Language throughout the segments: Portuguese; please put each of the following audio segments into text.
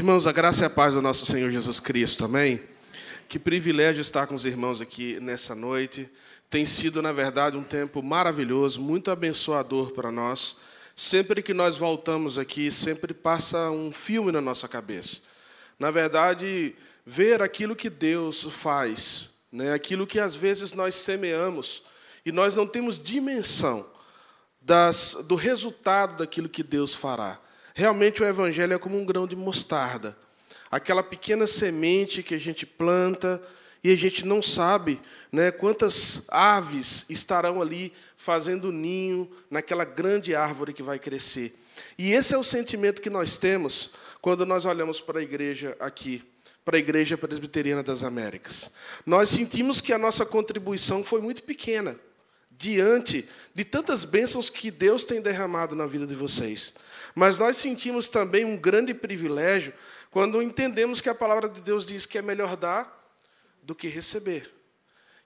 Irmãos, a graça e a paz do nosso Senhor Jesus Cristo, amém? Que privilégio estar com os irmãos aqui nessa noite. Tem sido, na verdade, um tempo maravilhoso, muito abençoador para nós. Sempre que nós voltamos aqui, sempre passa um filme na nossa cabeça. Na verdade, ver aquilo que Deus faz, né? aquilo que às vezes nós semeamos e nós não temos dimensão das, do resultado daquilo que Deus fará. Realmente o Evangelho é como um grão de mostarda aquela pequena semente que a gente planta e a gente não sabe né, quantas aves estarão ali fazendo ninho naquela grande árvore que vai crescer. E esse é o sentimento que nós temos quando nós olhamos para a igreja aqui, para a Igreja Presbiteriana das Américas. Nós sentimos que a nossa contribuição foi muito pequena diante de tantas bênçãos que Deus tem derramado na vida de vocês. Mas nós sentimos também um grande privilégio quando entendemos que a palavra de Deus diz que é melhor dar do que receber,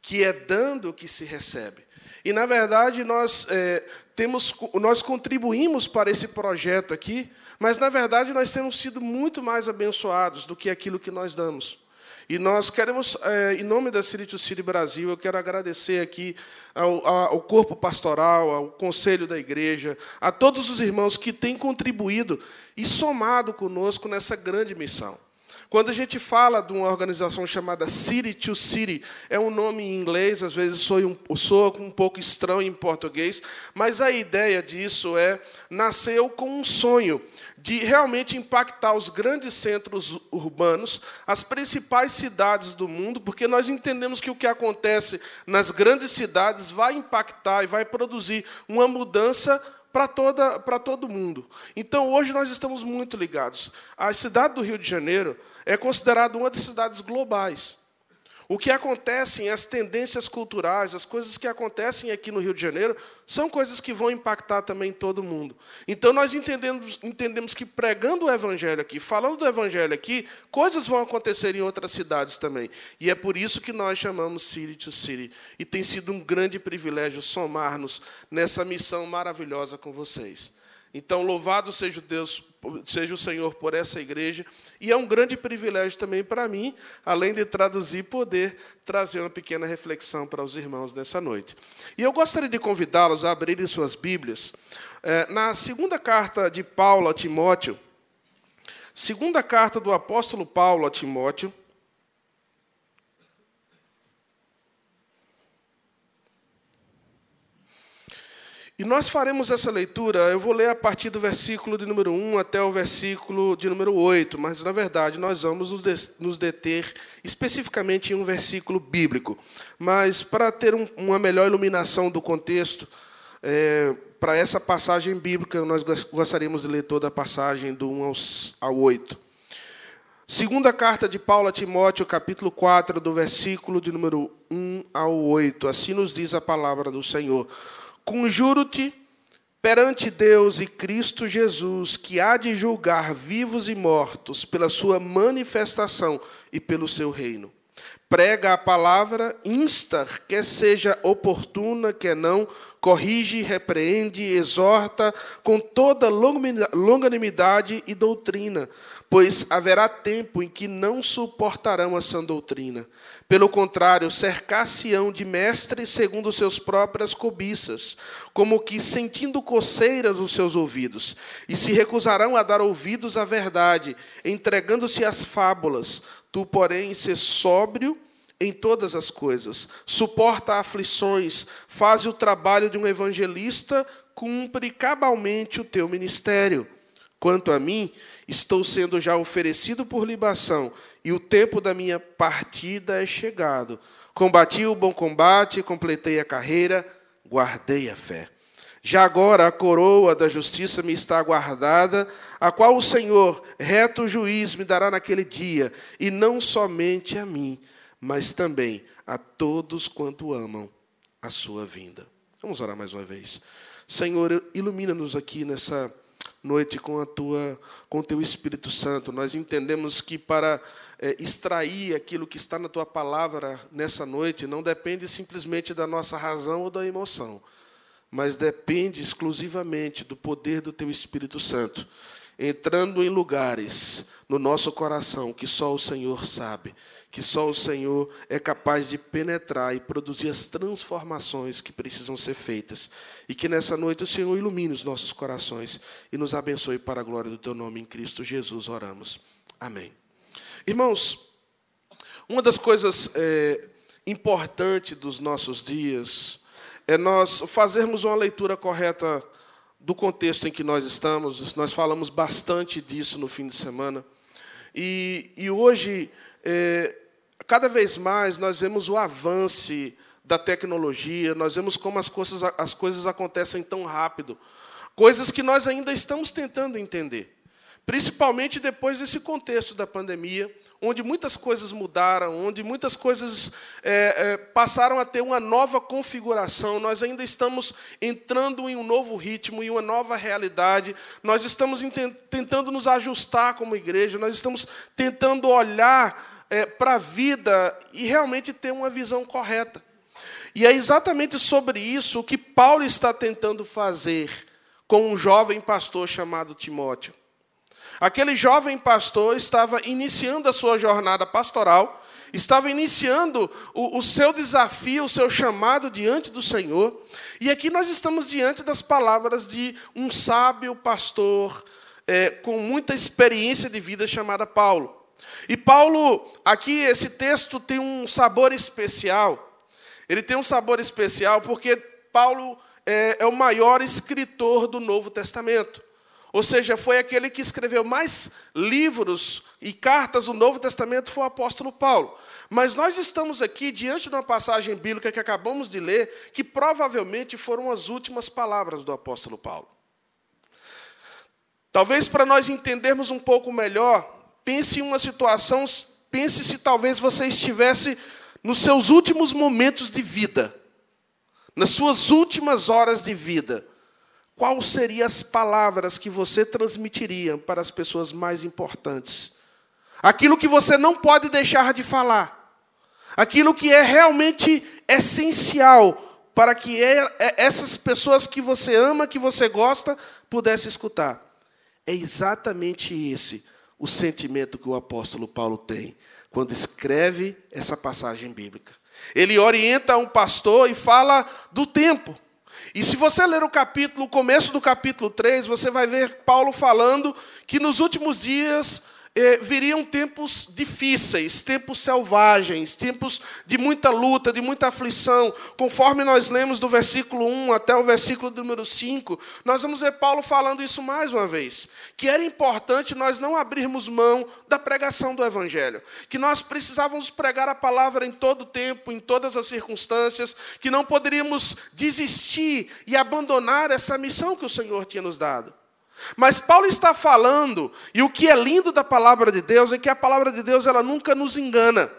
que é dando que se recebe. E na verdade nós é, temos, nós contribuímos para esse projeto aqui, mas na verdade nós temos sido muito mais abençoados do que aquilo que nós damos. E nós queremos, é, em nome da City to City Brasil, eu quero agradecer aqui ao, ao, corpo pastoral, ao conselho da igreja, a todos os irmãos que têm contribuído e somado conosco nessa grande missão. Quando a gente fala de uma organização chamada City to City, é um nome em inglês, às vezes soa um, soa um pouco estranho em português, mas a ideia disso é nasceu com um sonho de realmente impactar os grandes centros urbanos, as principais cidades do mundo, porque nós entendemos que o que acontece nas grandes cidades vai impactar e vai produzir uma mudança para toda para todo mundo. Então hoje nós estamos muito ligados. A cidade do Rio de Janeiro é considerada uma das cidades globais. O que acontecem, as tendências culturais, as coisas que acontecem aqui no Rio de Janeiro, são coisas que vão impactar também todo mundo. Então nós entendemos, entendemos que pregando o Evangelho aqui, falando do Evangelho aqui, coisas vão acontecer em outras cidades também. E é por isso que nós chamamos City to City. E tem sido um grande privilégio somar-nos nessa missão maravilhosa com vocês. Então, louvado seja Deus, seja o Senhor por essa igreja, e é um grande privilégio também para mim, além de traduzir, poder trazer uma pequena reflexão para os irmãos nessa noite. E eu gostaria de convidá-los a abrirem suas Bíblias eh, na segunda carta de Paulo a Timóteo, segunda carta do apóstolo Paulo a Timóteo, E nós faremos essa leitura, eu vou ler a partir do versículo de número 1 até o versículo de número 8, mas na verdade nós vamos nos deter especificamente em um versículo bíblico. Mas para ter um, uma melhor iluminação do contexto, é, para essa passagem bíblica, nós gostaríamos de ler toda a passagem do 1 ao 8. Segunda carta de Paulo a Timóteo, capítulo 4, do versículo de número 1 ao 8. Assim nos diz a palavra do Senhor. Conjuro-te perante Deus e Cristo Jesus, que há de julgar vivos e mortos pela sua manifestação e pelo seu reino. Prega a palavra, insta, quer seja oportuna, quer não, corrige, repreende, exorta com toda longanimidade e doutrina pois haverá tempo em que não suportarão a sã doutrina. Pelo contrário, cercar-se-ão de mestres segundo seus próprias cobiças, como que sentindo coceiras nos seus ouvidos, e se recusarão a dar ouvidos à verdade, entregando-se às fábulas. Tu, porém, se sóbrio em todas as coisas, suporta aflições, faz o trabalho de um evangelista, cumpre cabalmente o teu ministério. Quanto a mim, estou sendo já oferecido por libação, e o tempo da minha partida é chegado. Combati o bom combate, completei a carreira, guardei a fé. Já agora a coroa da justiça me está guardada, a qual o Senhor, reto juiz, me dará naquele dia, e não somente a mim, mas também a todos quanto amam a sua vinda. Vamos orar mais uma vez. Senhor, ilumina-nos aqui nessa noite com a tua, com o teu Espírito Santo. Nós entendemos que para é, extrair aquilo que está na tua palavra nessa noite não depende simplesmente da nossa razão ou da emoção, mas depende exclusivamente do poder do teu Espírito Santo. Entrando em lugares no nosso coração que só o Senhor sabe, que só o Senhor é capaz de penetrar e produzir as transformações que precisam ser feitas. E que nessa noite o Senhor ilumine os nossos corações e nos abençoe para a glória do teu nome em Cristo Jesus, oramos. Amém. Irmãos, uma das coisas é, importantes dos nossos dias é nós fazermos uma leitura correta do contexto em que nós estamos. Nós falamos bastante disso no fim de semana. E, e hoje, é, cada vez mais, nós vemos o avanço da tecnologia, nós vemos como as coisas, as coisas acontecem tão rápido. Coisas que nós ainda estamos tentando entender. Principalmente depois desse contexto da pandemia, onde muitas coisas mudaram, onde muitas coisas é, é, passaram a ter uma nova configuração. Nós ainda estamos entrando em um novo ritmo, em uma nova realidade. Nós estamos tentando nos ajustar como igreja, nós estamos tentando olhar é, para a vida e realmente ter uma visão correta. E é exatamente sobre isso que Paulo está tentando fazer com um jovem pastor chamado Timóteo. Aquele jovem pastor estava iniciando a sua jornada pastoral, estava iniciando o, o, seu desafio, o seu chamado diante do Senhor. E aqui nós estamos diante das palavras de um sábio pastor é, com muita experiência de vida chamada Paulo. E Paulo, aqui esse texto tem um sabor especial. Ele tem um sabor especial porque Paulo é, é o maior escritor do Novo Testamento. Ou seja, foi aquele que escreveu mais livros e cartas do Novo Testamento, foi o apóstolo Paulo. Mas nós estamos aqui diante de uma passagem bíblica que acabamos de ler, que provavelmente foram as últimas palavras do apóstolo Paulo. Talvez para nós entendermos um pouco melhor, pense em uma situação, pense se talvez você estivesse nos seus últimos momentos de vida, nas suas últimas horas de vida. Quais seriam as palavras que você transmitiria para as pessoas mais importantes? Aquilo que você não pode deixar de falar. Aquilo que é realmente essencial para que essas pessoas que você ama, que você gosta, pudessem escutar. É exatamente esse o sentimento que o apóstolo Paulo tem quando escreve essa passagem bíblica. Ele orienta um pastor e fala do tempo. E se você ler o capítulo, o começo do capítulo 3, você vai ver Paulo falando que nos últimos dias eh, viriam tempos difíceis, tempos selvagens, tempos de muita luta, de muita aflição. Conforme nós lemos do versículo 1 até o versículo número 5, nós vamos ver Paulo falando isso mais uma vez. Que era importante nós não abrirmos mão da pregação do Evangelho. Que nós precisávamos pregar a palavra em todo tempo, em todas as circunstâncias. Que não poderíamos desistir e abandonar essa missão que o Senhor tinha nos dado. Mas Paulo está falando, e o que é lindo da palavra de Deus é que a palavra de Deus ela nunca nos engana.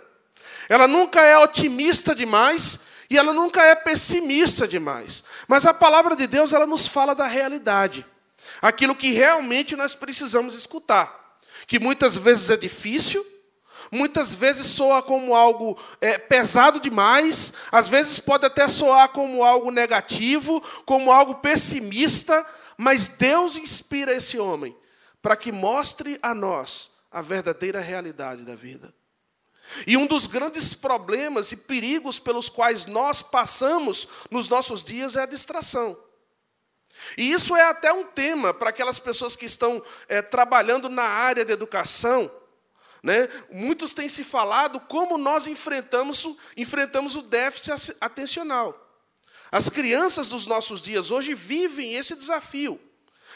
Ela nunca é otimista demais e ela nunca é pessimista demais. Mas a palavra de Deus ela nos fala da realidade. Aquilo que realmente nós precisamos escutar. Que muitas vezes é difícil, muitas vezes soa como algo é, pesado demais, às vezes pode até soar como algo negativo, como algo pessimista, mas Deus inspira esse homem para que mostre a nós a verdadeira realidade da vida. E um dos grandes problemas e perigos pelos quais nós passamos nos nossos dias é a distração. E isso é até um tema para aquelas pessoas que estão é, trabalhando na área de educação. Né? Muitos têm se falado como nós enfrentamos, enfrentamos o déficit atencional. As crianças dos nossos dias hoje vivem esse desafio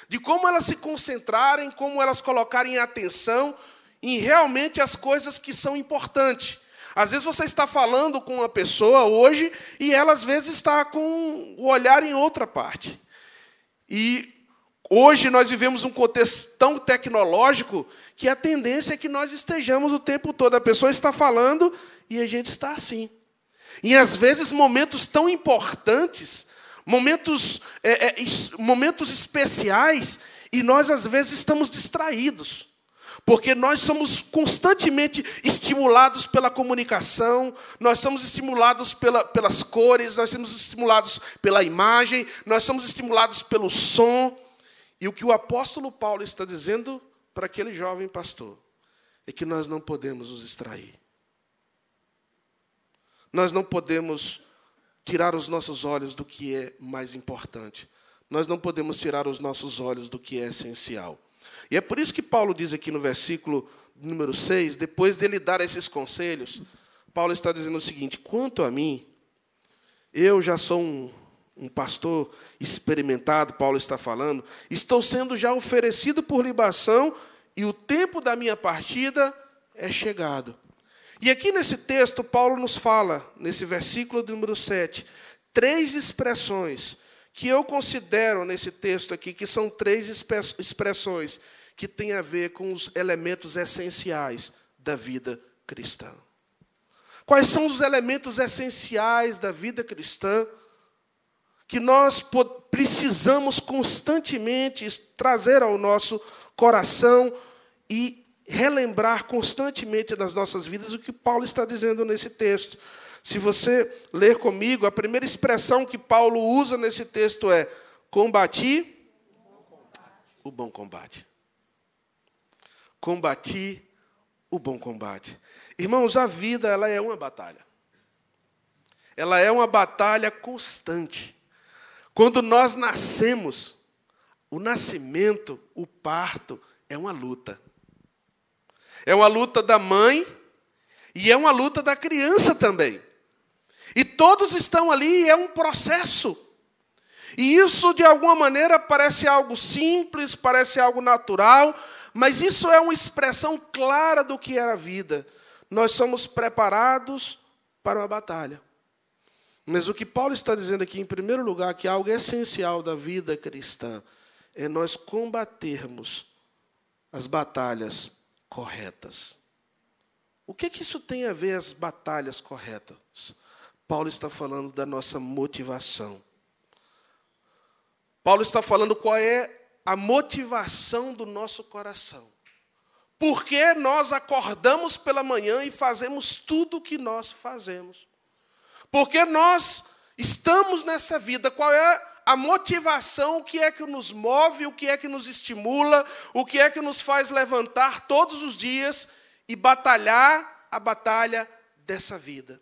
de como elas se concentrarem, como elas colocarem atenção em realmente as coisas que são importantes. Às vezes você está falando com uma pessoa hoje e ela às vezes está com o olhar em outra parte. E hoje nós vivemos um contexto tão tecnológico que a tendência é que nós estejamos o tempo todo. A pessoa está falando e a gente está assim. E às vezes momentos tão importantes, momentos, é, é, momentos especiais, e nós às vezes estamos distraídos. Porque nós somos constantemente estimulados pela comunicação, nós somos estimulados pela, pelas cores, nós somos estimulados pela imagem, nós somos estimulados pelo som. E o que o apóstolo Paulo está dizendo para aquele jovem pastor é que nós não podemos nos distrair. Nós não podemos tirar os nossos olhos do que é mais importante. Nós não podemos tirar os nossos olhos do que é essencial. E é por isso que Paulo diz aqui no versículo número 6, depois dele dar esses conselhos, Paulo está dizendo o seguinte: quanto a mim, eu já sou um, um pastor experimentado, Paulo está falando, estou sendo já oferecido por libação e o tempo da minha partida é chegado. E aqui nesse texto, Paulo nos fala, nesse versículo número 7, três expressões que eu considero nesse texto aqui, que são três expressões que têm a ver com os elementos essenciais da vida cristã. Quais são os elementos essenciais da vida cristã que nós precisamos constantemente trazer ao nosso coração e relembrar constantemente nas nossas vidas o que Paulo está dizendo nesse texto. Se você ler comigo, a primeira expressão que Paulo usa nesse texto é: combati o bom combate. Combati o bom combate. Irmãos, a vida ela é uma batalha. Ela é uma batalha constante. Quando nós nascemos, o nascimento, o parto, é uma luta. É uma luta da mãe e é uma luta da criança também. E todos estão ali, é um processo. E isso, de alguma maneira, parece algo simples, parece algo natural, mas isso é uma expressão clara do que é a vida nós somos preparados para uma batalha. Mas o que Paulo está dizendo aqui, em primeiro lugar, que algo essencial da vida cristã é nós combatermos as batalhas corretas. O que, que isso tem a ver as batalhas corretas? Paulo está falando da nossa motivação. Paulo está falando qual é a motivação do nosso coração. Porque nós acordamos pela manhã e fazemos tudo o que nós fazemos. Porque nós estamos nessa vida. Qual é a motivação? O que é que nos move? O que é que nos estimula? O que é que nos faz levantar todos os dias e batalhar a batalha dessa vida?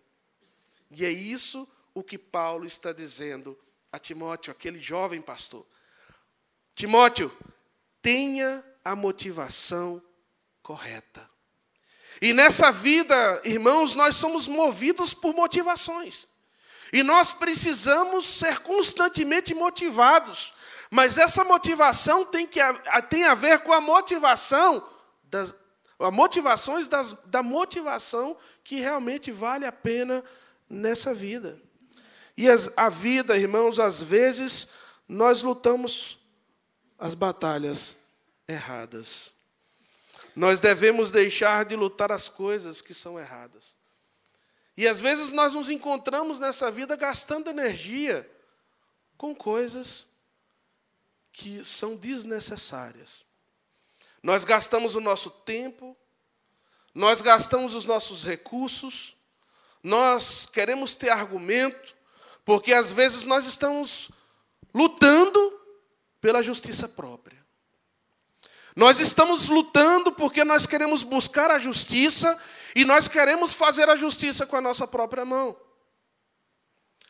E é isso o que Paulo está dizendo a Timóteo, aquele jovem pastor. Timóteo, tenha a motivação correta. E nessa vida, irmãos, nós somos movidos por motivações. E nós precisamos ser constantemente motivados. Mas essa motivação tem, que, tem a ver com a motivação das a motivações das, da motivação que realmente vale a pena nessa vida. E as, a vida, irmãos, às vezes nós lutamos as batalhas erradas. Nós devemos deixar de lutar as coisas que são erradas. E às vezes nós nos encontramos nessa vida gastando energia com coisas que são desnecessárias. Nós gastamos o nosso tempo, nós gastamos os nossos recursos, nós queremos ter argumento, porque às vezes nós estamos lutando pela justiça própria. Nós estamos lutando porque nós queremos buscar a justiça e nós queremos fazer a justiça com a nossa própria mão.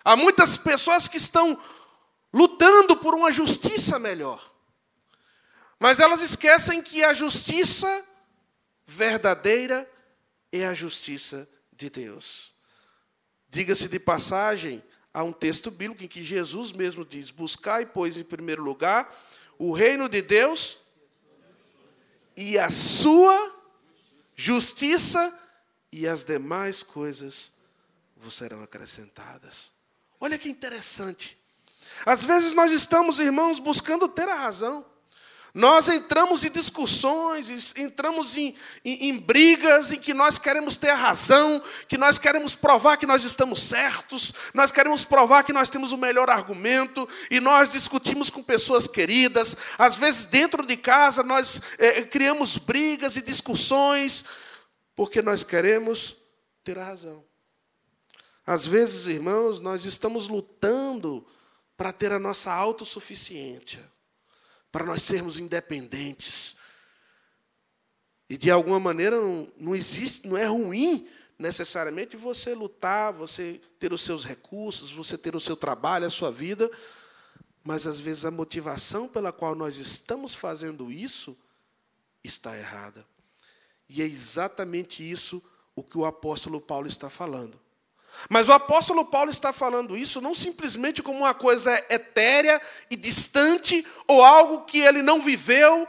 Há muitas pessoas que estão lutando por uma justiça melhor. Mas elas esquecem que a justiça verdadeira é a justiça de Deus. Diga-se de passagem, há um texto bíblico em que Jesus mesmo diz: Buscai, pois, em primeiro lugar, o reino de Deus e a sua justiça e as demais coisas vos serão acrescentadas. Olha que interessante. Às vezes nós estamos, irmãos, buscando ter a razão. Nós entramos em discussões, entramos em, em, em, brigas em que nós queremos ter a razão, que nós queremos provar que nós estamos certos, nós queremos provar que nós temos o melhor argumento, e nós discutimos com pessoas queridas. Às vezes, dentro de casa, nós é, criamos brigas e discussões, porque nós queremos ter a razão. Às vezes, irmãos, nós estamos lutando para ter a nossa autossuficiência para nós sermos independentes. E de alguma maneira não, não existe, não é ruim necessariamente você lutar, você ter os seus recursos, você ter o seu trabalho, a sua vida, mas às vezes a motivação pela qual nós estamos fazendo isso está errada. E é exatamente isso o que o apóstolo Paulo está falando. Mas o apóstolo Paulo está falando isso não simplesmente como uma coisa etérea e distante, ou algo que ele não viveu,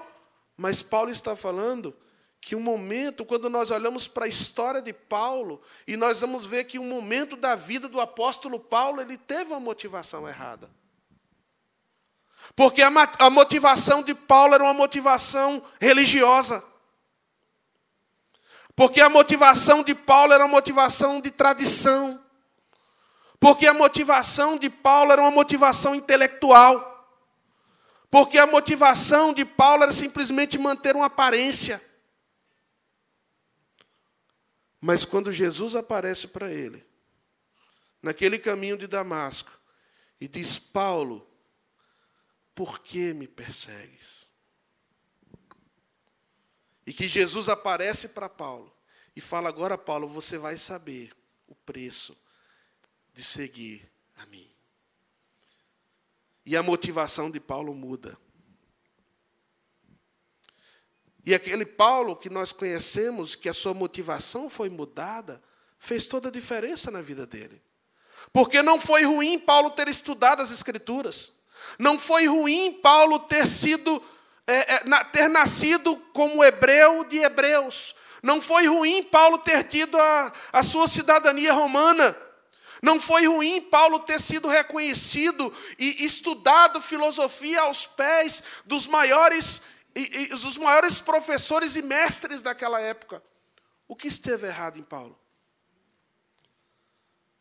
mas Paulo está falando que um momento, quando nós olhamos para a história de Paulo, e nós vamos ver que um momento da vida do apóstolo Paulo, ele teve uma motivação errada. Porque a, a motivação de Paulo era uma motivação religiosa. Porque a motivação de Paulo era uma motivação de tradição. Porque a motivação de Paulo era uma motivação intelectual. Porque a motivação de Paulo era simplesmente manter uma aparência. Mas quando Jesus aparece para ele, naquele caminho de Damasco, e diz: Paulo, por que me persegues? E que Jesus aparece para Paulo e fala: Agora, Paulo, você vai saber o preço de seguir a mim. E a motivação de Paulo muda. E aquele Paulo que nós conhecemos, que a sua motivação foi mudada, fez toda a diferença na vida dele. Porque não foi ruim Paulo ter estudado as Escrituras. Não foi ruim Paulo ter sido, é, é, ter nascido como hebreu de hebreus. Não foi ruim Paulo ter tido a, a sua cidadania romana. Não foi ruim Paulo ter sido reconhecido e estudado filosofia aos pés dos maiores e, e os maiores professores e mestres daquela época. O que esteve errado em Paulo?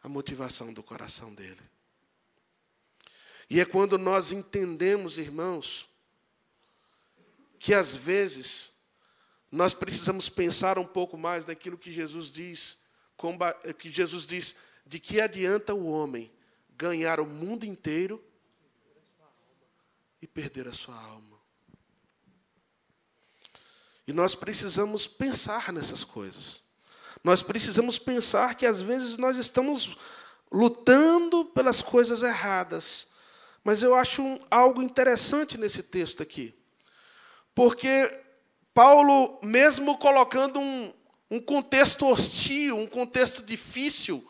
A motivação do coração dele. E é quando nós entendemos, irmãos, que às vezes nós precisamos pensar um pouco mais naquilo que Jesus diz, que Jesus diz, de que adianta o homem ganhar o mundo inteiro e perder a sua alma. E nós precisamos pensar nessas coisas. Nós precisamos pensar que às vezes nós estamos lutando pelas coisas erradas. Mas eu acho algo interessante nesse texto aqui. Porque Paulo, mesmo colocando um, um contexto hostil, um contexto difícil,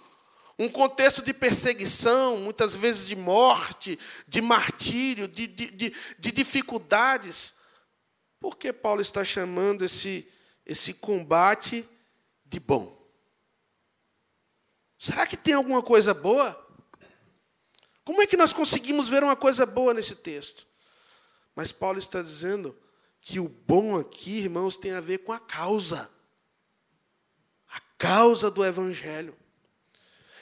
um contexto de perseguição, muitas vezes de morte, de martírio, de, de, de, de dificuldades, por que Paulo está chamando esse, esse combate de bom? Será que tem alguma coisa boa? Como é que nós conseguimos ver uma coisa boa nesse texto? Mas Paulo está dizendo que o bom aqui, irmãos, tem a ver com a causa. A causa do evangelho.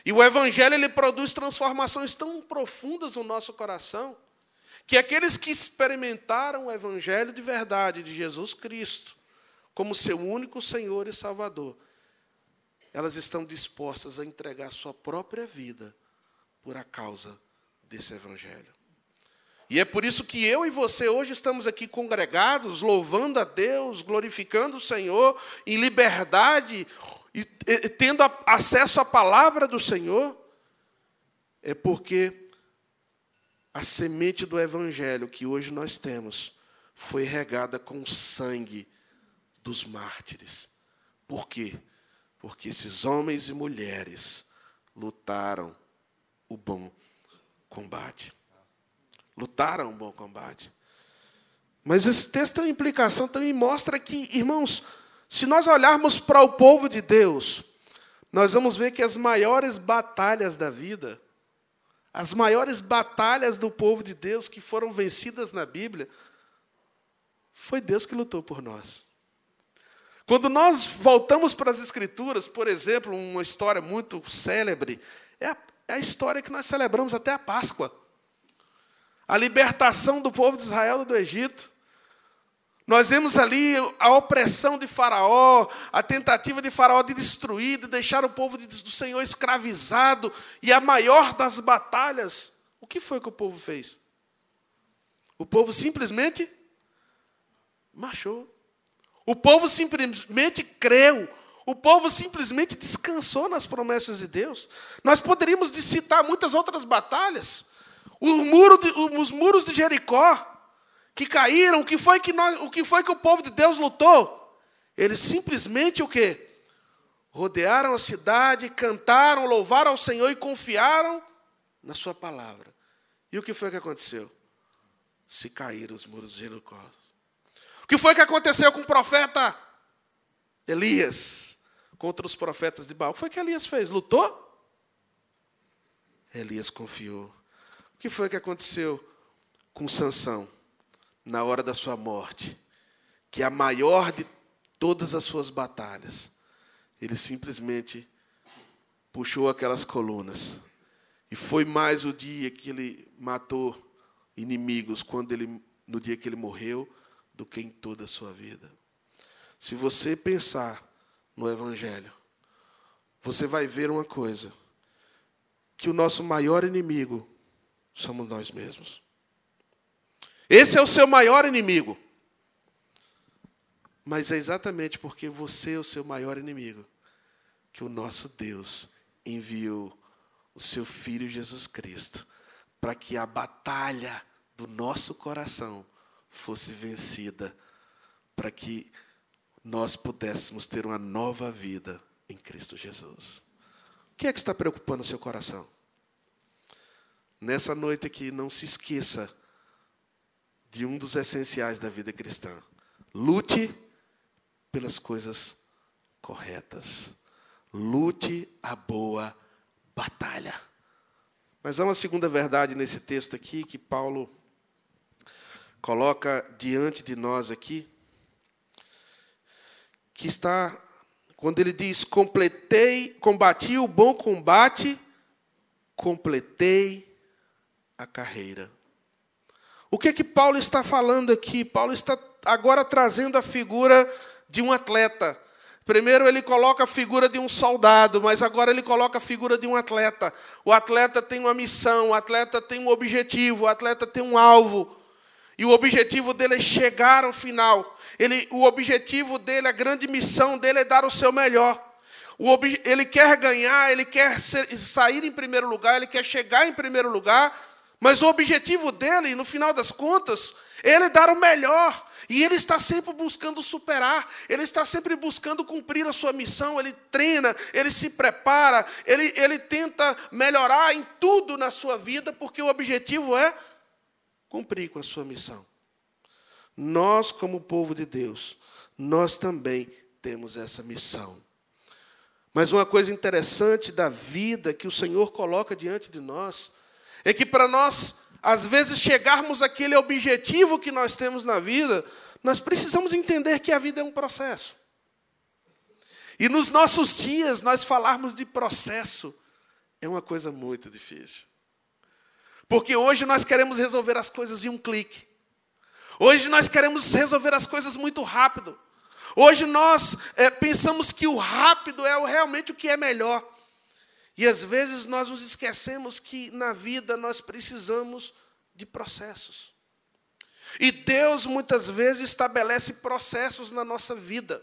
E o evangelho ele produz transformações tão profundas no nosso coração que aqueles que experimentaram o Evangelho de verdade de Jesus Cristo, como seu único Senhor e Salvador, elas estão dispostas a entregar sua própria vida por a causa desse Evangelho. E é por isso que eu e você hoje estamos aqui congregados, louvando a Deus, glorificando o Senhor, em liberdade, e tendo acesso à palavra do Senhor, é porque a semente do evangelho que hoje nós temos foi regada com o sangue dos mártires. Por quê? Porque esses homens e mulheres lutaram o bom combate. Lutaram o bom combate. Mas esse texto tem uma implicação também mostra que, irmãos, se nós olharmos para o povo de Deus, nós vamos ver que as maiores batalhas da vida as maiores batalhas do povo de Deus que foram vencidas na Bíblia, foi Deus que lutou por nós. Quando nós voltamos para as Escrituras, por exemplo, uma história muito célebre, é a, é a história que nós celebramos até a Páscoa. A libertação do povo de Israel do Egito. Nós vemos ali a opressão de Faraó, a tentativa de Faraó de destruir, de deixar o povo do Senhor escravizado, e a maior das batalhas. O que foi que o povo fez? O povo simplesmente marchou. O povo simplesmente creu. O povo simplesmente descansou nas promessas de Deus. Nós poderíamos citar muitas outras batalhas. Muro de, os muros de Jericó que caíram, o que foi que nós, o que foi que o povo de Deus lutou? Eles simplesmente o quê? Rodearam a cidade, cantaram, louvaram ao Senhor e confiaram na sua palavra. E o que foi que aconteceu? Se caíram os muros de Jericó. O que foi que aconteceu com o profeta Elias contra os profetas de Baal? O que foi que Elias fez? Lutou? Elias confiou. O que foi que aconteceu com Sansão na hora da sua morte? Que a maior de todas as suas batalhas, ele simplesmente puxou aquelas colunas. E foi mais o dia que ele matou inimigos, quando ele, no dia que ele morreu, do que em toda a sua vida. Se você pensar no Evangelho, você vai ver uma coisa: que o nosso maior inimigo somos nós mesmos. Esse é o seu maior inimigo. Mas é exatamente porque você é o seu maior inimigo que o nosso Deus enviou o seu Filho Jesus Cristo para que a batalha do nosso coração fosse vencida, para que nós pudéssemos ter uma nova vida em Cristo Jesus. O que é que está preocupando o seu coração? Nessa noite aqui, não se esqueça de um dos essenciais da vida cristã. Lute pelas coisas corretas. Lute a boa batalha. Mas há uma segunda verdade nesse texto aqui que Paulo coloca diante de nós aqui, que está quando ele diz: "Completei, combati o bom combate, completei a carreira". O que é que Paulo está falando aqui? Paulo está agora trazendo a figura de um atleta. Primeiro ele coloca a figura de um soldado, mas agora ele coloca a figura de um atleta. O atleta tem uma missão, o atleta tem um objetivo, o atleta tem um alvo. E o objetivo dele é chegar ao final. Ele, o objetivo dele, a grande missão dele é dar o seu melhor. O, ele quer ganhar, ele quer ser, sair em primeiro lugar, ele quer chegar em primeiro lugar, mas o objetivo dele, no final das contas, é ele dar o melhor. E ele está sempre buscando superar, ele está sempre buscando cumprir a sua missão, ele treina, ele se prepara, ele, ele tenta melhorar em tudo na sua vida, porque o objetivo é cumprir com a sua missão. Nós, como povo de Deus, nós também temos essa missão. Mas uma coisa interessante da vida que o Senhor coloca diante de nós é que para nós, às vezes, chegarmos àquele objetivo que nós temos na vida, nós precisamos entender que a vida é um processo. E nos nossos dias, nós falarmos de processo é uma coisa muito difícil. Porque hoje nós queremos resolver as coisas em um clique. Hoje nós queremos resolver as coisas muito rápido. Hoje nós é, pensamos que o rápido é realmente o que é melhor. E às vezes nós nos esquecemos que na vida nós precisamos de processos. E Deus muitas vezes estabelece processos na nossa vida.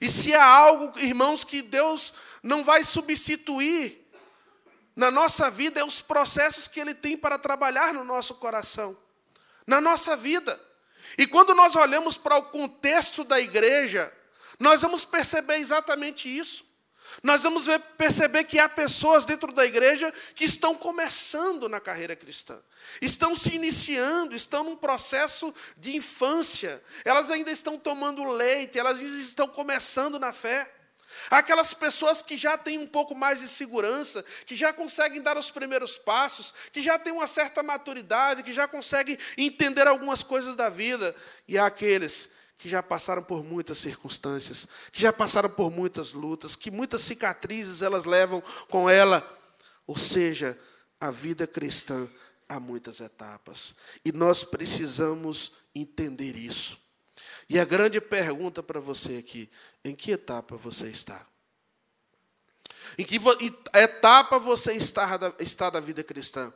E se há algo, irmãos, que Deus não vai substituir na nossa vida é os processos que Ele tem para trabalhar no nosso coração, na nossa vida. E quando nós olhamos para o contexto da igreja, nós vamos perceber exatamente isso. Nós vamos ver, perceber que há pessoas dentro da igreja que estão começando na carreira cristã, estão se iniciando, estão num processo de infância, elas ainda estão tomando leite, elas ainda estão começando na fé. Aquelas pessoas que já têm um pouco mais de segurança, que já conseguem dar os primeiros passos, que já têm uma certa maturidade, que já conseguem entender algumas coisas da vida. E há aqueles que já passaram por muitas circunstâncias, que já passaram por muitas lutas, que muitas cicatrizes elas levam com ela. Ou seja, a vida cristã há muitas etapas. E nós precisamos entender isso. E a grande pergunta para você aqui: em que etapa você está? Em que etapa você está da, está da vida cristã?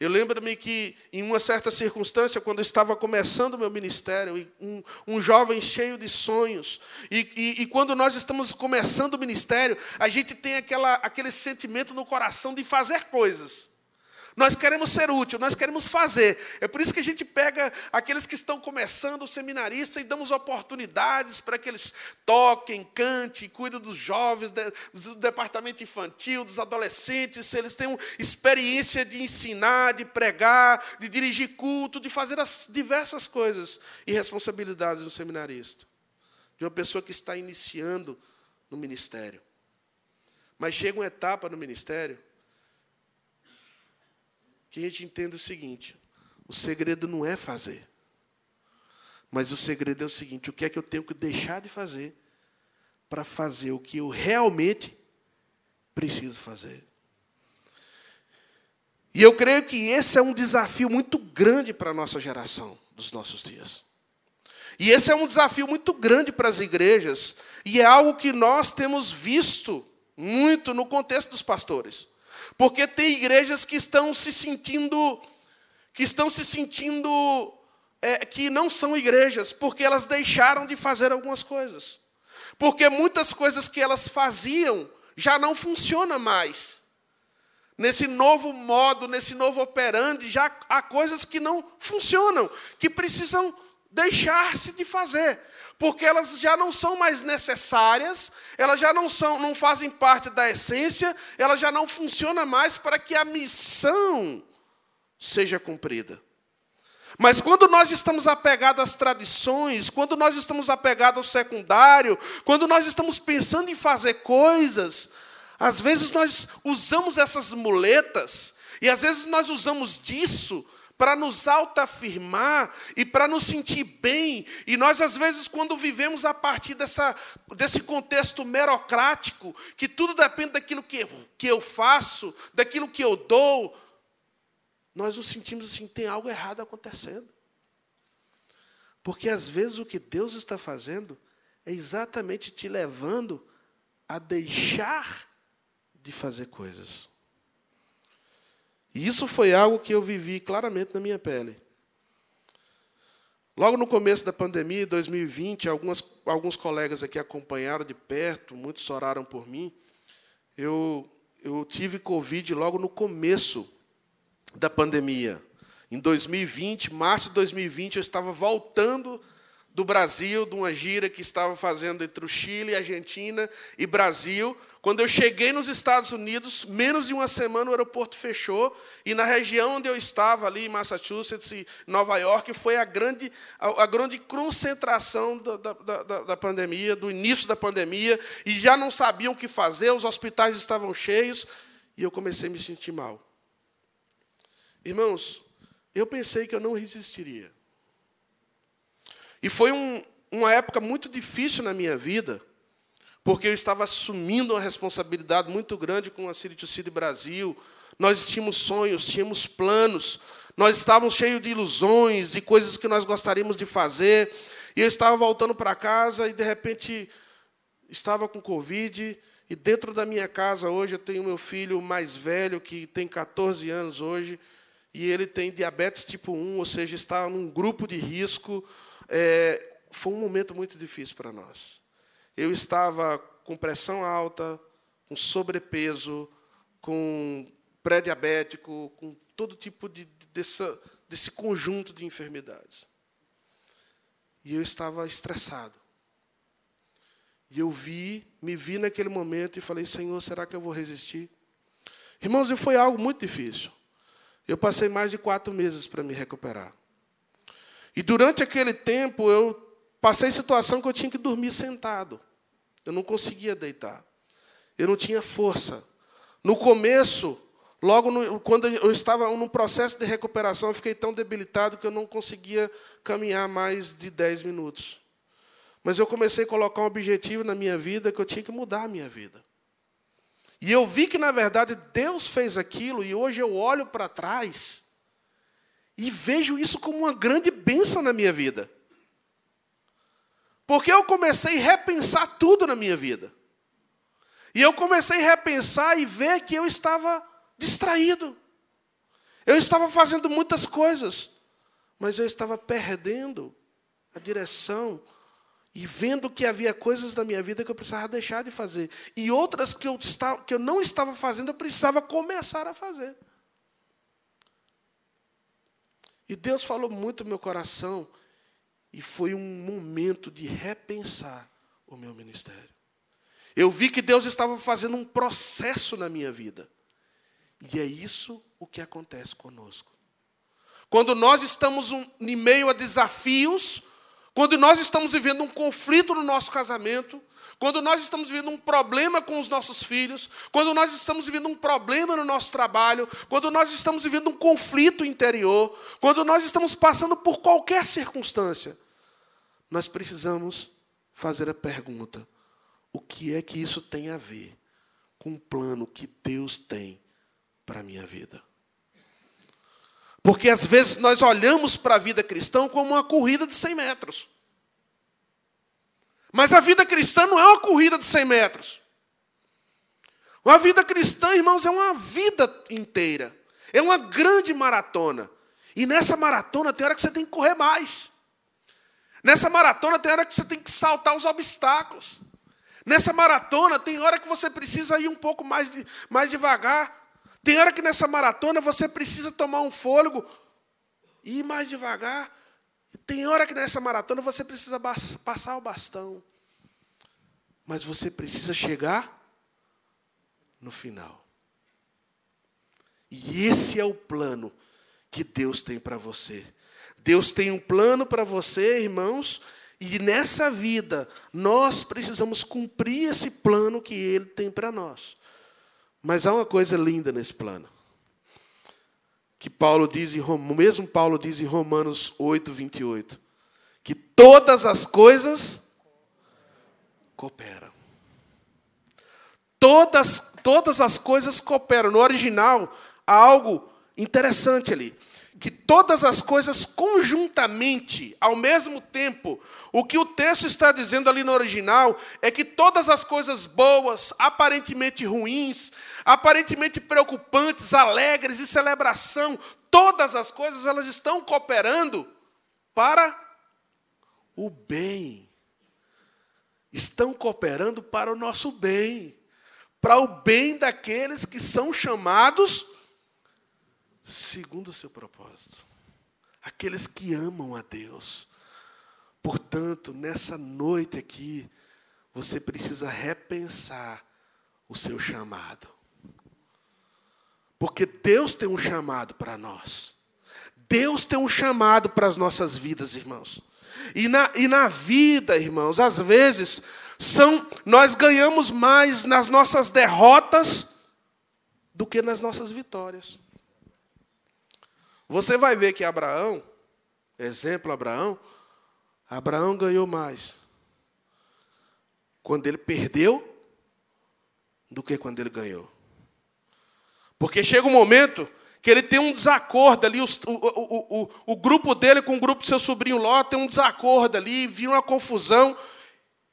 Eu lembro-me que, em uma certa circunstância, quando eu estava começando o meu ministério, um, um jovem cheio de sonhos, e, e, e, quando nós estamos começando o ministério, a gente tem aquela, aquele sentimento no coração de fazer coisas. Nós queremos ser útil, nós queremos fazer. É por isso que a gente pega aqueles que estão começando o seminarista e damos oportunidades para que eles toquem, cantem, cuidem dos jovens, do departamento infantil, dos adolescentes, se eles têm experiência de ensinar, de pregar, de dirigir culto, de fazer as diversas coisas e responsabilidades do seminarista. De uma pessoa que está iniciando no ministério. Mas chega uma etapa no ministério que a gente entenda o seguinte: o segredo não é fazer. Mas o segredo é o seguinte: o que é que eu tenho que deixar de fazer para fazer o que eu realmente preciso fazer? E eu creio que esse é um desafio muito grande para a nossa geração dos nossos dias. E esse é um desafio muito grande para as igrejas, e é algo que nós temos visto muito no contexto dos pastores. Porque tem igrejas que estão se sentindo, que estão se sentindo é, que não são igrejas, porque elas deixaram de fazer algumas coisas. Porque muitas coisas que elas faziam já não funcionam mais. Nesse novo modo, nesse novo operante, já há coisas que não funcionam, que precisam deixar-se de fazer porque elas já não são mais necessárias, elas já não são, não fazem parte da essência, elas já não funcionam mais para que a missão seja cumprida. Mas quando nós estamos apegados às tradições, quando nós estamos apegados ao secundário, quando nós estamos pensando em fazer coisas, às vezes nós usamos essas muletas, e às vezes nós usamos disso para nos autoafirmar e para nos sentir bem. E nós, às vezes, quando vivemos a partir dessa, desse contexto merocrático, que tudo depende daquilo que, que eu faço, daquilo que eu dou, nós nos sentimos assim: tem algo errado acontecendo. Porque às vezes o que Deus está fazendo é exatamente te levando a deixar de fazer coisas. E isso foi algo que eu vivi claramente na minha pele. Logo no começo da pandemia, 2020, algumas, alguns colegas aqui acompanharam de perto, muitos oraram por mim. Eu, eu tive Covid logo no começo da pandemia. Em 2020, março de 2020, eu estava voltando do Brasil, de uma gira que estava fazendo entre o Chile, Argentina e Brasil, quando eu cheguei nos Estados Unidos, menos de uma semana o aeroporto fechou, e na região onde eu estava, ali em Massachusetts e Nova York, foi a grande, a, a grande concentração da, da, da, da pandemia, do início da pandemia, e já não sabiam o que fazer, os hospitais estavam cheios, e eu comecei a me sentir mal. Irmãos, eu pensei que eu não resistiria. E foi um, uma época muito difícil na minha vida, porque eu estava assumindo uma responsabilidade muito grande com a City to City Brasil. Nós tínhamos sonhos, tínhamos planos, nós estávamos cheios de ilusões, de coisas que nós gostaríamos de fazer. E eu estava voltando para casa e, de repente, estava com Covid. E dentro da minha casa hoje eu tenho meu filho mais velho, que tem 14 anos hoje, e ele tem diabetes tipo 1, ou seja, está num grupo de risco. É, foi um momento muito difícil para nós. Eu estava com pressão alta, com sobrepeso, com pré-diabético, com todo tipo de, dessa, desse conjunto de enfermidades. E eu estava estressado. E eu vi, me vi naquele momento e falei: Senhor, será que eu vou resistir? Irmãos, e foi algo muito difícil. Eu passei mais de quatro meses para me recuperar. E durante aquele tempo eu passei situação que eu tinha que dormir sentado. Eu não conseguia deitar. Eu não tinha força. No começo, logo no, quando eu estava no processo de recuperação, eu fiquei tão debilitado que eu não conseguia caminhar mais de 10 minutos. Mas eu comecei a colocar um objetivo na minha vida que eu tinha que mudar a minha vida. E eu vi que, na verdade, Deus fez aquilo, e hoje eu olho para trás e vejo isso como uma grande bênção na minha vida. Porque eu comecei a repensar tudo na minha vida. E eu comecei a repensar e ver que eu estava distraído. Eu estava fazendo muitas coisas, mas eu estava perdendo a direção e vendo que havia coisas na minha vida que eu precisava deixar de fazer. E outras que eu, estava, que eu não estava fazendo, eu precisava começar a fazer. E Deus falou muito no meu coração, e foi um momento de repensar o meu ministério. Eu vi que Deus estava fazendo um processo na minha vida. E é isso o que acontece conosco. Quando nós estamos um, em meio a desafios, quando nós estamos vivendo um conflito no nosso casamento, quando nós estamos vivendo um problema com os nossos filhos, quando nós estamos vivendo um problema no nosso trabalho, quando nós estamos vivendo um conflito interior, quando nós estamos passando por qualquer circunstância, nós precisamos fazer a pergunta: o que é que isso tem a ver com o plano que Deus tem para a minha vida? Porque às vezes nós olhamos para a vida cristã como uma corrida de 100 metros. Mas a vida cristã não é uma corrida de 100 metros. Uma vida cristã, irmãos, é uma vida inteira. É uma grande maratona. E nessa maratona tem hora que você tem que correr mais. Nessa maratona tem hora que você tem que saltar os obstáculos. Nessa maratona tem hora que você precisa ir um pouco mais, de, mais devagar. Tem hora que nessa maratona você precisa tomar um fôlego e ir mais devagar. Tem hora que nessa maratona você precisa passar o bastão. Mas você precisa chegar no final. E esse é o plano que Deus tem para você. Deus tem um plano para você, irmãos, e nessa vida nós precisamos cumprir esse plano que Ele tem para nós. Mas há uma coisa linda nesse plano. Que Paulo diz em mesmo Paulo diz em Romanos 8, 28, que todas as coisas cooperam. Todas, todas as coisas cooperam. No original, há algo interessante ali que todas as coisas conjuntamente, ao mesmo tempo, o que o texto está dizendo ali no original é que todas as coisas boas, aparentemente ruins, aparentemente preocupantes, alegres e celebração, todas as coisas elas estão cooperando para o bem. Estão cooperando para o nosso bem, para o bem daqueles que são chamados segundo o seu propósito. Aqueles que amam a Deus. Portanto, nessa noite aqui, você precisa repensar o seu chamado. Porque Deus tem um chamado para nós. Deus tem um chamado para as nossas vidas, irmãos. E na, e na vida, irmãos, às vezes, são nós ganhamos mais nas nossas derrotas do que nas nossas vitórias. Você vai ver que Abraão, exemplo Abraão, Abraão ganhou mais quando ele perdeu do que quando ele ganhou. Porque chega um momento que ele tem um desacordo ali, o, o, o, o grupo dele com o grupo do seu sobrinho Ló tem um desacordo ali, viu uma confusão,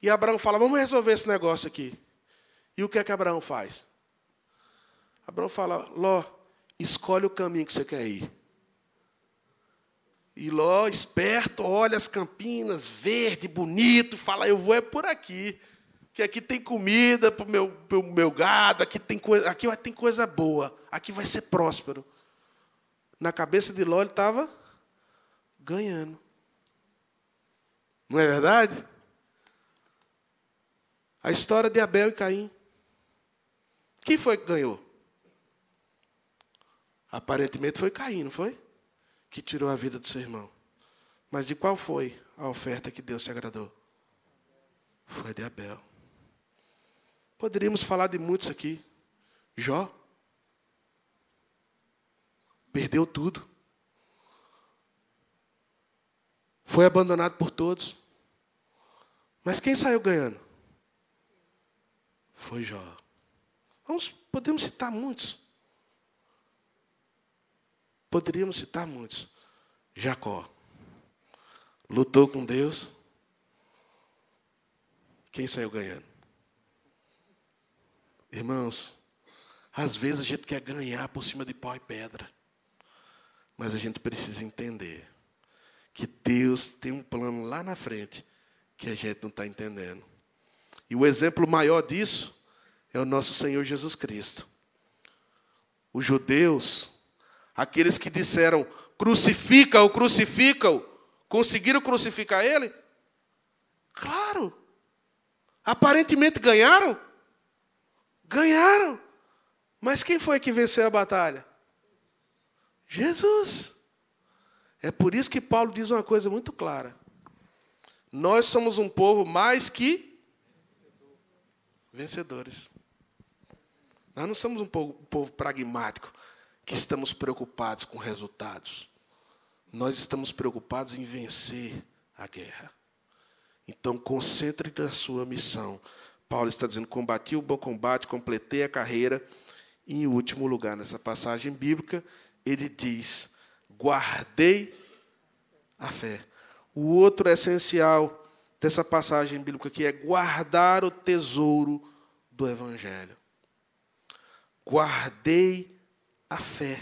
e Abraão fala: Vamos resolver esse negócio aqui. E o que é que Abraão faz? Abraão fala: Ló, escolhe o caminho que você quer ir. E Ló, esperto, olha as campinas, verde, bonito, fala: Eu vou é por aqui. Que aqui tem comida para o meu, pro meu gado, aqui tem, coisa, aqui tem coisa boa, aqui vai ser próspero. Na cabeça de Ló, ele estava ganhando. Não é verdade? A história de Abel e Caim. Quem foi que ganhou? Aparentemente foi Caim, não foi? Que tirou a vida do seu irmão. Mas de qual foi a oferta que Deus se agradou? Foi de Abel. Poderíamos falar de muitos aqui. Jó. Perdeu tudo. Foi abandonado por todos. Mas quem saiu ganhando? Foi Jó. Vamos, podemos citar muitos. Poderíamos citar muitos. Jacó. Lutou com Deus. Quem saiu ganhando? Irmãos, às vezes a gente quer ganhar por cima de pau e pedra. Mas a gente precisa entender que Deus tem um plano lá na frente que a gente não está entendendo. E o exemplo maior disso é o nosso Senhor Jesus Cristo. Os judeus, aqueles que disseram crucifica-o, crucifica-o, conseguiram crucificar ele? Claro. Aparentemente ganharam? Ganharam. Mas quem foi que venceu a batalha? Jesus. É por isso que Paulo diz uma coisa muito clara. Nós somos um povo mais que vencedores. Nós não somos um povo, um povo pragmático que estamos preocupados com resultados. Nós estamos preocupados em vencer a guerra. Então, concentre na sua missão. Paulo está dizendo: combati o bom combate, completei a carreira. E, em último lugar, nessa passagem bíblica, ele diz: guardei a fé. O outro essencial dessa passagem bíblica aqui é guardar o tesouro do Evangelho. Guardei a fé.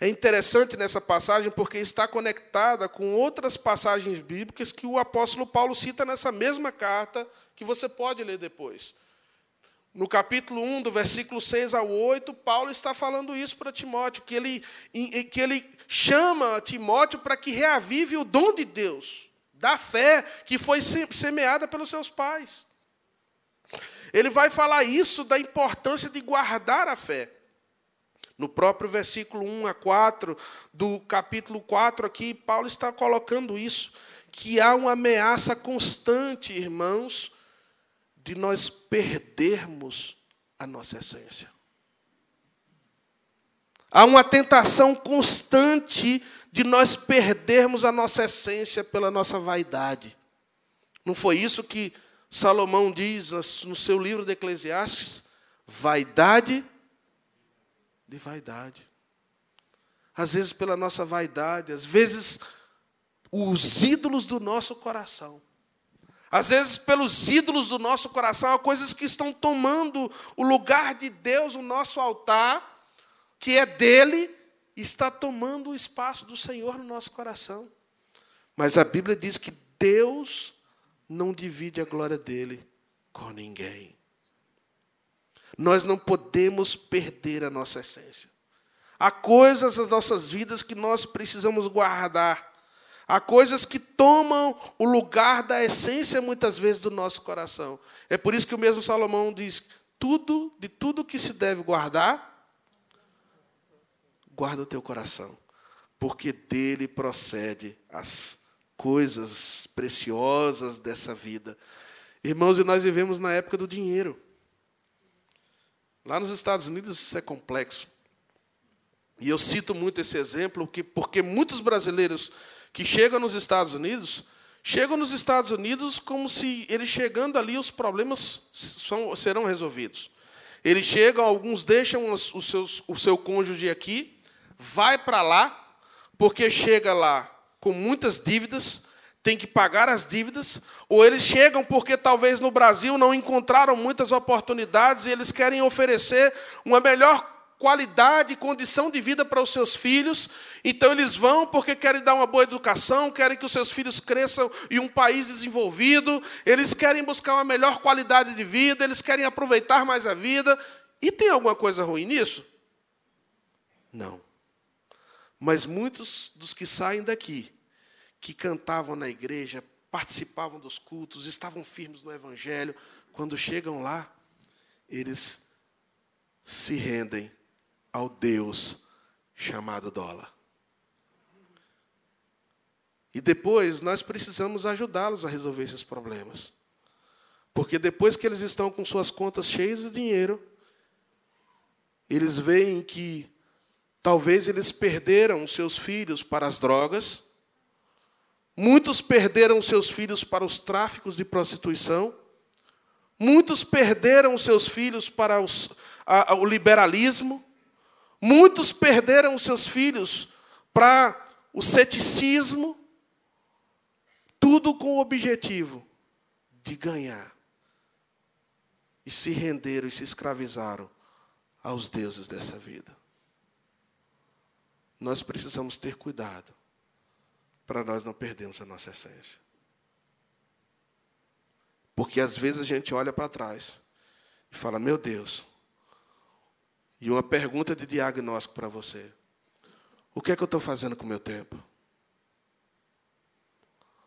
É interessante nessa passagem porque está conectada com outras passagens bíblicas que o apóstolo Paulo cita nessa mesma carta, que você pode ler depois. No capítulo 1, do versículo 6 ao 8, Paulo está falando isso para Timóteo, que ele, que ele chama Timóteo para que reavive o dom de Deus, da fé que foi semeada pelos seus pais. Ele vai falar isso da importância de guardar a fé. No próprio versículo 1 a 4 do capítulo 4 aqui, Paulo está colocando isso, que há uma ameaça constante, irmãos, de nós perdermos a nossa essência. Há uma tentação constante de nós perdermos a nossa essência pela nossa vaidade. Não foi isso que Salomão diz no seu livro de Eclesiastes? Vaidade de vaidade. Às vezes pela nossa vaidade, às vezes os ídolos do nosso coração. Às vezes, pelos ídolos do nosso coração, há coisas que estão tomando o lugar de Deus, o nosso altar, que é dele, está tomando o espaço do Senhor no nosso coração. Mas a Bíblia diz que Deus não divide a glória dele com ninguém. Nós não podemos perder a nossa essência. Há coisas nas nossas vidas que nós precisamos guardar. Há coisas que tomam o lugar da essência muitas vezes do nosso coração. É por isso que o mesmo Salomão diz: tudo, de tudo que se deve guardar, guarda o teu coração, porque dele procede as coisas preciosas dessa vida. Irmãos, e nós vivemos na época do dinheiro. Lá nos Estados Unidos isso é complexo. E eu cito muito esse exemplo porque muitos brasileiros que chegam nos Estados Unidos, chegam nos Estados Unidos como se eles chegando ali os problemas são, serão resolvidos. Eles chegam, alguns deixam os, os seus, o seu cônjuge aqui, vai para lá, porque chega lá com muitas dívidas, tem que pagar as dívidas, ou eles chegam porque talvez no Brasil não encontraram muitas oportunidades e eles querem oferecer uma melhor qualidade condição de vida para os seus filhos. Então eles vão porque querem dar uma boa educação, querem que os seus filhos cresçam em um país desenvolvido, eles querem buscar uma melhor qualidade de vida, eles querem aproveitar mais a vida. E tem alguma coisa ruim nisso? Não. Mas muitos dos que saem daqui, que cantavam na igreja, participavam dos cultos, estavam firmes no evangelho, quando chegam lá, eles se rendem ao Deus chamado dólar. E depois nós precisamos ajudá-los a resolver esses problemas. Porque depois que eles estão com suas contas cheias de dinheiro, eles veem que talvez eles perderam seus filhos para as drogas, muitos perderam seus filhos para os tráficos de prostituição, muitos perderam seus filhos para os, a, a, o liberalismo, Muitos perderam seus filhos para o ceticismo, tudo com o objetivo de ganhar. E se renderam e se escravizaram aos deuses dessa vida. nós precisamos ter cuidado para nós não perdermos a nossa essência. Porque às vezes a gente olha para trás e fala: Meu Deus. E uma pergunta de diagnóstico para você: O que é que eu estou fazendo com o meu tempo?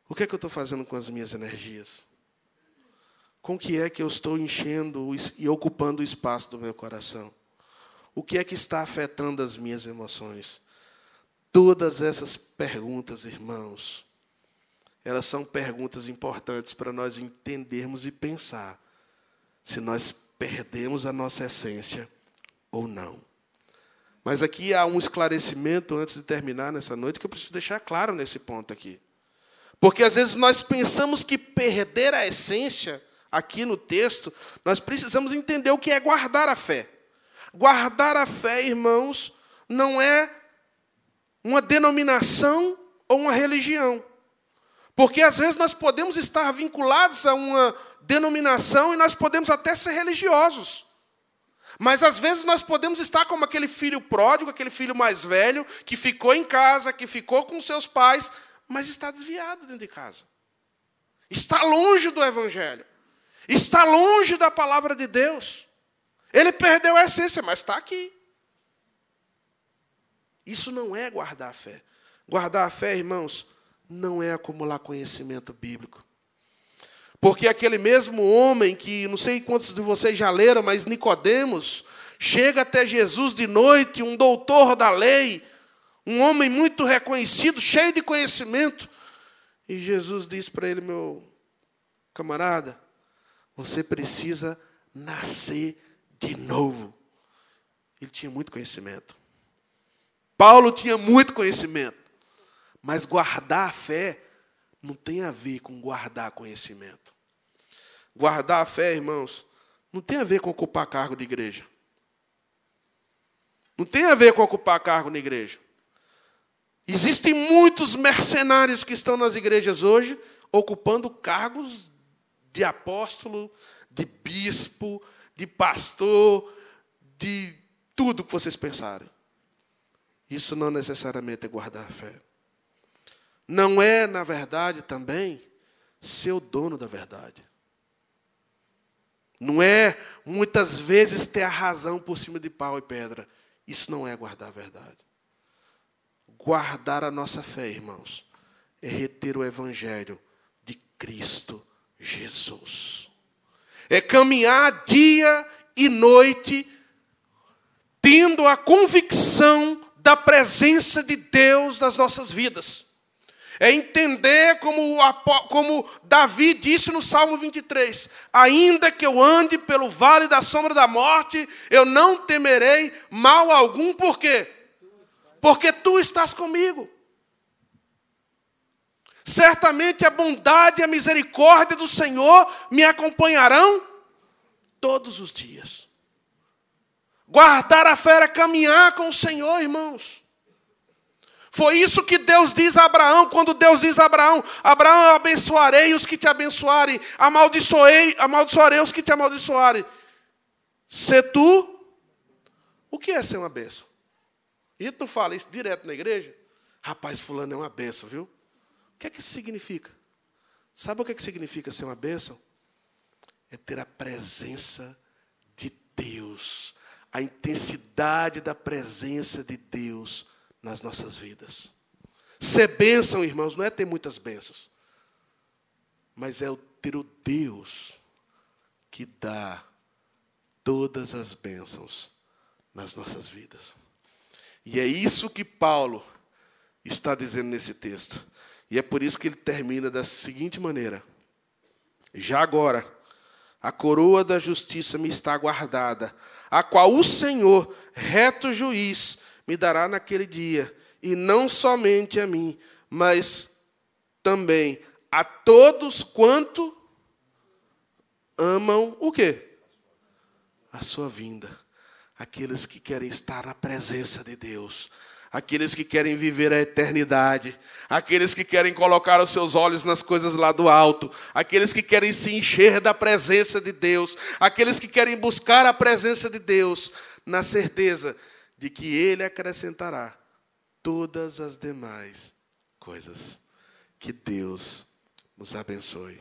O que é que eu estou fazendo com as minhas energias? Com que é que eu estou enchendo e ocupando o espaço do meu coração? O que é que está afetando as minhas emoções? Todas essas perguntas, irmãos, elas são perguntas importantes para nós entendermos e pensar se nós perdemos a nossa essência ou não. Mas aqui há um esclarecimento antes de terminar nessa noite que eu preciso deixar claro nesse ponto aqui. Porque às vezes nós pensamos que perder a essência, aqui no texto, nós precisamos entender o que é guardar a fé. Guardar a fé, irmãos, não é uma denominação ou uma religião. Porque às vezes nós podemos estar vinculados a uma denominação e nós podemos até ser religiosos. Mas às vezes nós podemos estar como aquele filho pródigo, aquele filho mais velho, que ficou em casa, que ficou com seus pais, mas está desviado dentro de casa. Está longe do Evangelho. Está longe da palavra de Deus. Ele perdeu a essência, mas está aqui. Isso não é guardar a fé. Guardar a fé, irmãos, não é acumular conhecimento bíblico. Porque aquele mesmo homem que não sei quantos de vocês já leram, mas Nicodemos chega até Jesus de noite, um doutor da lei, um homem muito reconhecido, cheio de conhecimento. E Jesus diz para ele, meu camarada, você precisa nascer de novo. Ele tinha muito conhecimento. Paulo tinha muito conhecimento. Mas guardar a fé não tem a ver com guardar conhecimento. Guardar a fé, irmãos, não tem a ver com ocupar cargo de igreja. Não tem a ver com ocupar cargo na igreja. Existem muitos mercenários que estão nas igrejas hoje ocupando cargos de apóstolo, de bispo, de pastor, de tudo que vocês pensarem. Isso não necessariamente é guardar a fé. Não é, na verdade, também ser o dono da verdade. Não é, muitas vezes, ter a razão por cima de pau e pedra. Isso não é guardar a verdade. Guardar a nossa fé, irmãos, é reter o Evangelho de Cristo Jesus. É caminhar dia e noite, tendo a convicção da presença de Deus nas nossas vidas. É entender como, como Davi disse no Salmo 23: Ainda que eu ande pelo vale da sombra da morte, eu não temerei mal algum, por quê? porque tu estás comigo. Certamente a bondade e a misericórdia do Senhor me acompanharão todos os dias. Guardar a fé é caminhar com o Senhor, irmãos. Foi isso que Deus diz a Abraão, quando Deus diz a Abraão: Abraão, eu abençoarei os que te abençoarem, amaldiçoei, amaldiçoarei os que te amaldiçoarem. Se tu, o que é ser uma? A gente não fala isso direto na igreja? Rapaz, fulano é uma benção, viu? O que é que isso significa? Sabe o que, é que significa ser uma bênção? É ter a presença de Deus, a intensidade da presença de Deus nas nossas vidas. Ser bênção, irmãos, não é ter muitas bênçãos, mas é ter o Deus que dá todas as bênçãos nas nossas vidas. E é isso que Paulo está dizendo nesse texto. E é por isso que ele termina da seguinte maneira: Já agora, a coroa da justiça me está guardada, a qual o Senhor, reto juiz, me dará naquele dia, e não somente a mim, mas também a todos quanto amam o quê? A sua vinda aqueles que querem estar na presença de Deus, aqueles que querem viver a eternidade, aqueles que querem colocar os seus olhos nas coisas lá do alto, aqueles que querem se encher da presença de Deus, aqueles que querem buscar a presença de Deus, na certeza de que Ele acrescentará todas as demais coisas. Que Deus nos abençoe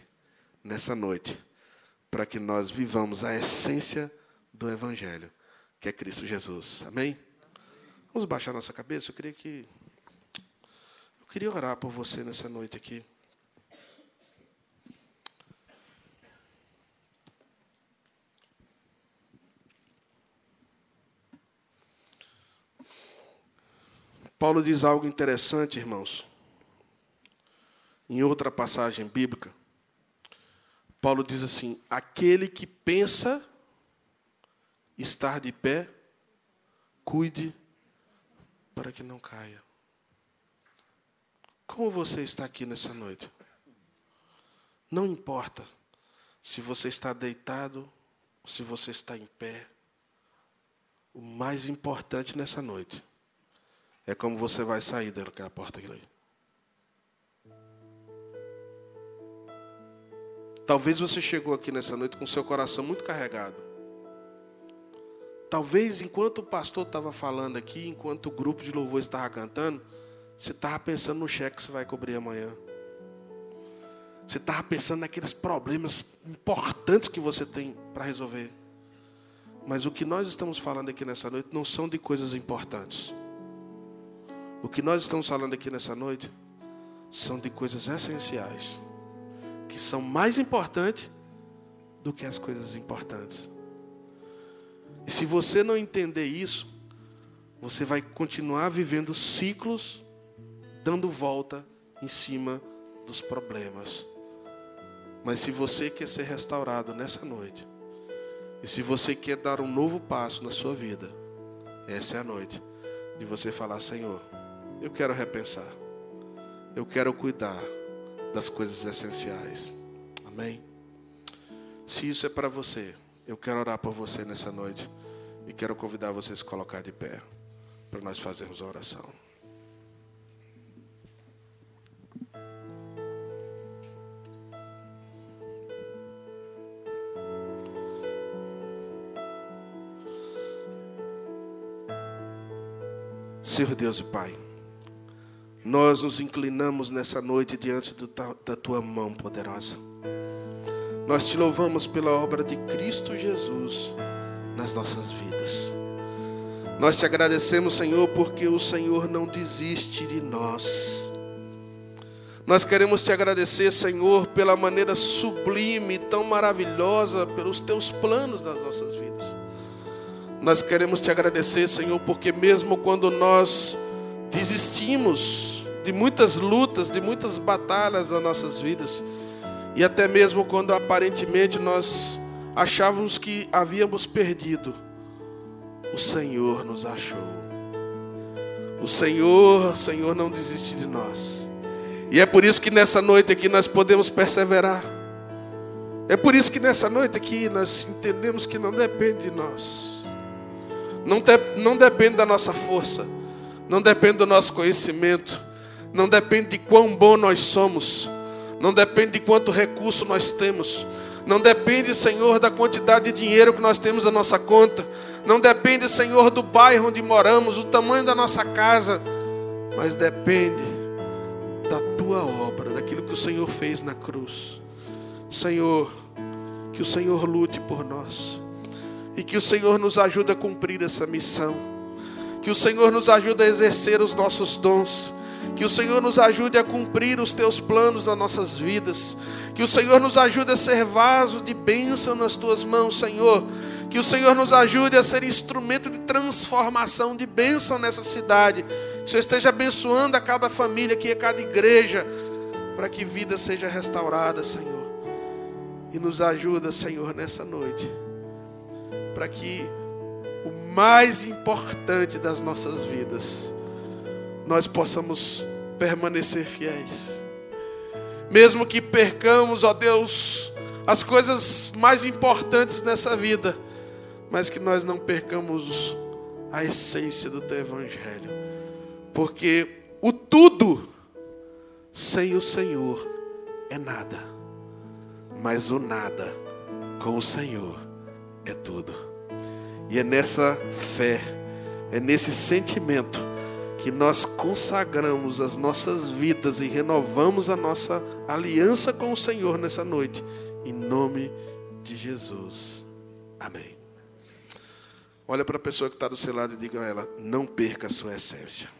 nessa noite, para que nós vivamos a essência do Evangelho, que é Cristo Jesus. Amém? Vamos baixar nossa cabeça? Eu queria que. Eu queria orar por você nessa noite aqui. Paulo diz algo interessante, irmãos. Em outra passagem bíblica, Paulo diz assim: aquele que pensa estar de pé, cuide para que não caia. Como você está aqui nessa noite? Não importa se você está deitado, se você está em pé. O mais importante nessa noite é como você vai sair daquela porta ali. Talvez você chegou aqui nessa noite com seu coração muito carregado. Talvez enquanto o pastor estava falando aqui, enquanto o grupo de louvor estava cantando, você estava pensando no cheque que você vai cobrir amanhã. Você estava pensando naqueles problemas importantes que você tem para resolver. Mas o que nós estamos falando aqui nessa noite não são de coisas importantes. O que nós estamos falando aqui nessa noite são de coisas essenciais, que são mais importantes do que as coisas importantes. E se você não entender isso, você vai continuar vivendo ciclos, dando volta em cima dos problemas. Mas se você quer ser restaurado nessa noite, e se você quer dar um novo passo na sua vida, essa é a noite de você falar: Senhor, eu quero repensar. Eu quero cuidar das coisas essenciais. Amém? Se isso é para você, eu quero orar por você nessa noite. E quero convidar você a se colocar de pé para nós fazermos a oração. Senhor Deus e Pai. Nós nos inclinamos nessa noite diante do, da tua mão poderosa. Nós te louvamos pela obra de Cristo Jesus nas nossas vidas. Nós te agradecemos, Senhor, porque o Senhor não desiste de nós. Nós queremos te agradecer, Senhor, pela maneira sublime, tão maravilhosa, pelos teus planos nas nossas vidas. Nós queremos te agradecer, Senhor, porque mesmo quando nós desistimos, de muitas lutas, de muitas batalhas nas nossas vidas. E até mesmo quando aparentemente nós achávamos que havíamos perdido, o Senhor nos achou. O Senhor, Senhor não desiste de nós. E é por isso que nessa noite aqui nós podemos perseverar. É por isso que nessa noite aqui nós entendemos que não depende de nós. Não, de, não depende da nossa força. Não depende do nosso conhecimento não depende de quão bom nós somos, não depende de quanto recurso nós temos, não depende, Senhor, da quantidade de dinheiro que nós temos na nossa conta, não depende, Senhor, do bairro onde moramos, o tamanho da nossa casa, mas depende da tua obra, daquilo que o Senhor fez na cruz. Senhor, que o Senhor lute por nós. E que o Senhor nos ajude a cumprir essa missão, que o Senhor nos ajude a exercer os nossos dons que o Senhor nos ajude a cumprir os teus planos nas nossas vidas. Que o Senhor nos ajude a ser vaso de bênção nas tuas mãos, Senhor. Que o Senhor nos ajude a ser instrumento de transformação, de bênção nessa cidade. Que o Senhor esteja abençoando a cada família aqui, a cada igreja, para que vida seja restaurada, Senhor. E nos ajuda, Senhor, nessa noite, para que o mais importante das nossas vidas, nós possamos permanecer fiéis. Mesmo que percamos, ó Deus, as coisas mais importantes nessa vida, mas que nós não percamos a essência do teu evangelho. Porque o tudo sem o Senhor é nada. Mas o nada com o Senhor é tudo. E é nessa fé, é nesse sentimento que nós consagramos as nossas vidas e renovamos a nossa aliança com o Senhor nessa noite, em nome de Jesus. Amém. Olha para a pessoa que está do seu lado e diga a ela: não perca a sua essência.